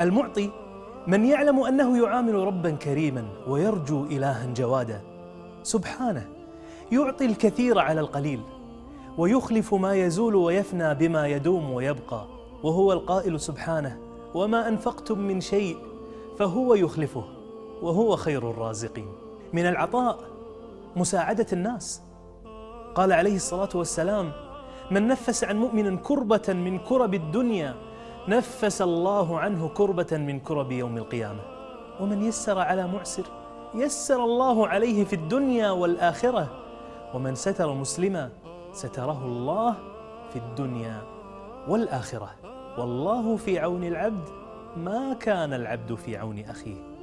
المعطي من يعلم أنه يعامل ربا كريما ويرجو الها جوادا سبحانه يعطي الكثير على القليل ويخلف ما يزول ويفنى بما يدوم ويبقى وهو القائل سبحانه وما أنفقتم من شيء فهو يخلفه وهو خير الرازقين. من العطاء مساعدة الناس. قال عليه الصلاة والسلام من نفس عن مؤمن كربة من كرب الدنيا نفس الله عنه كربة من كرب يوم القيامة. ومن يسر على معسر يسر الله عليه في الدنيا والآخرة. ومن ستر مسلما ستره الله في الدنيا والآخرة. والله في عون العبد ما كان العبد في عون أخيه.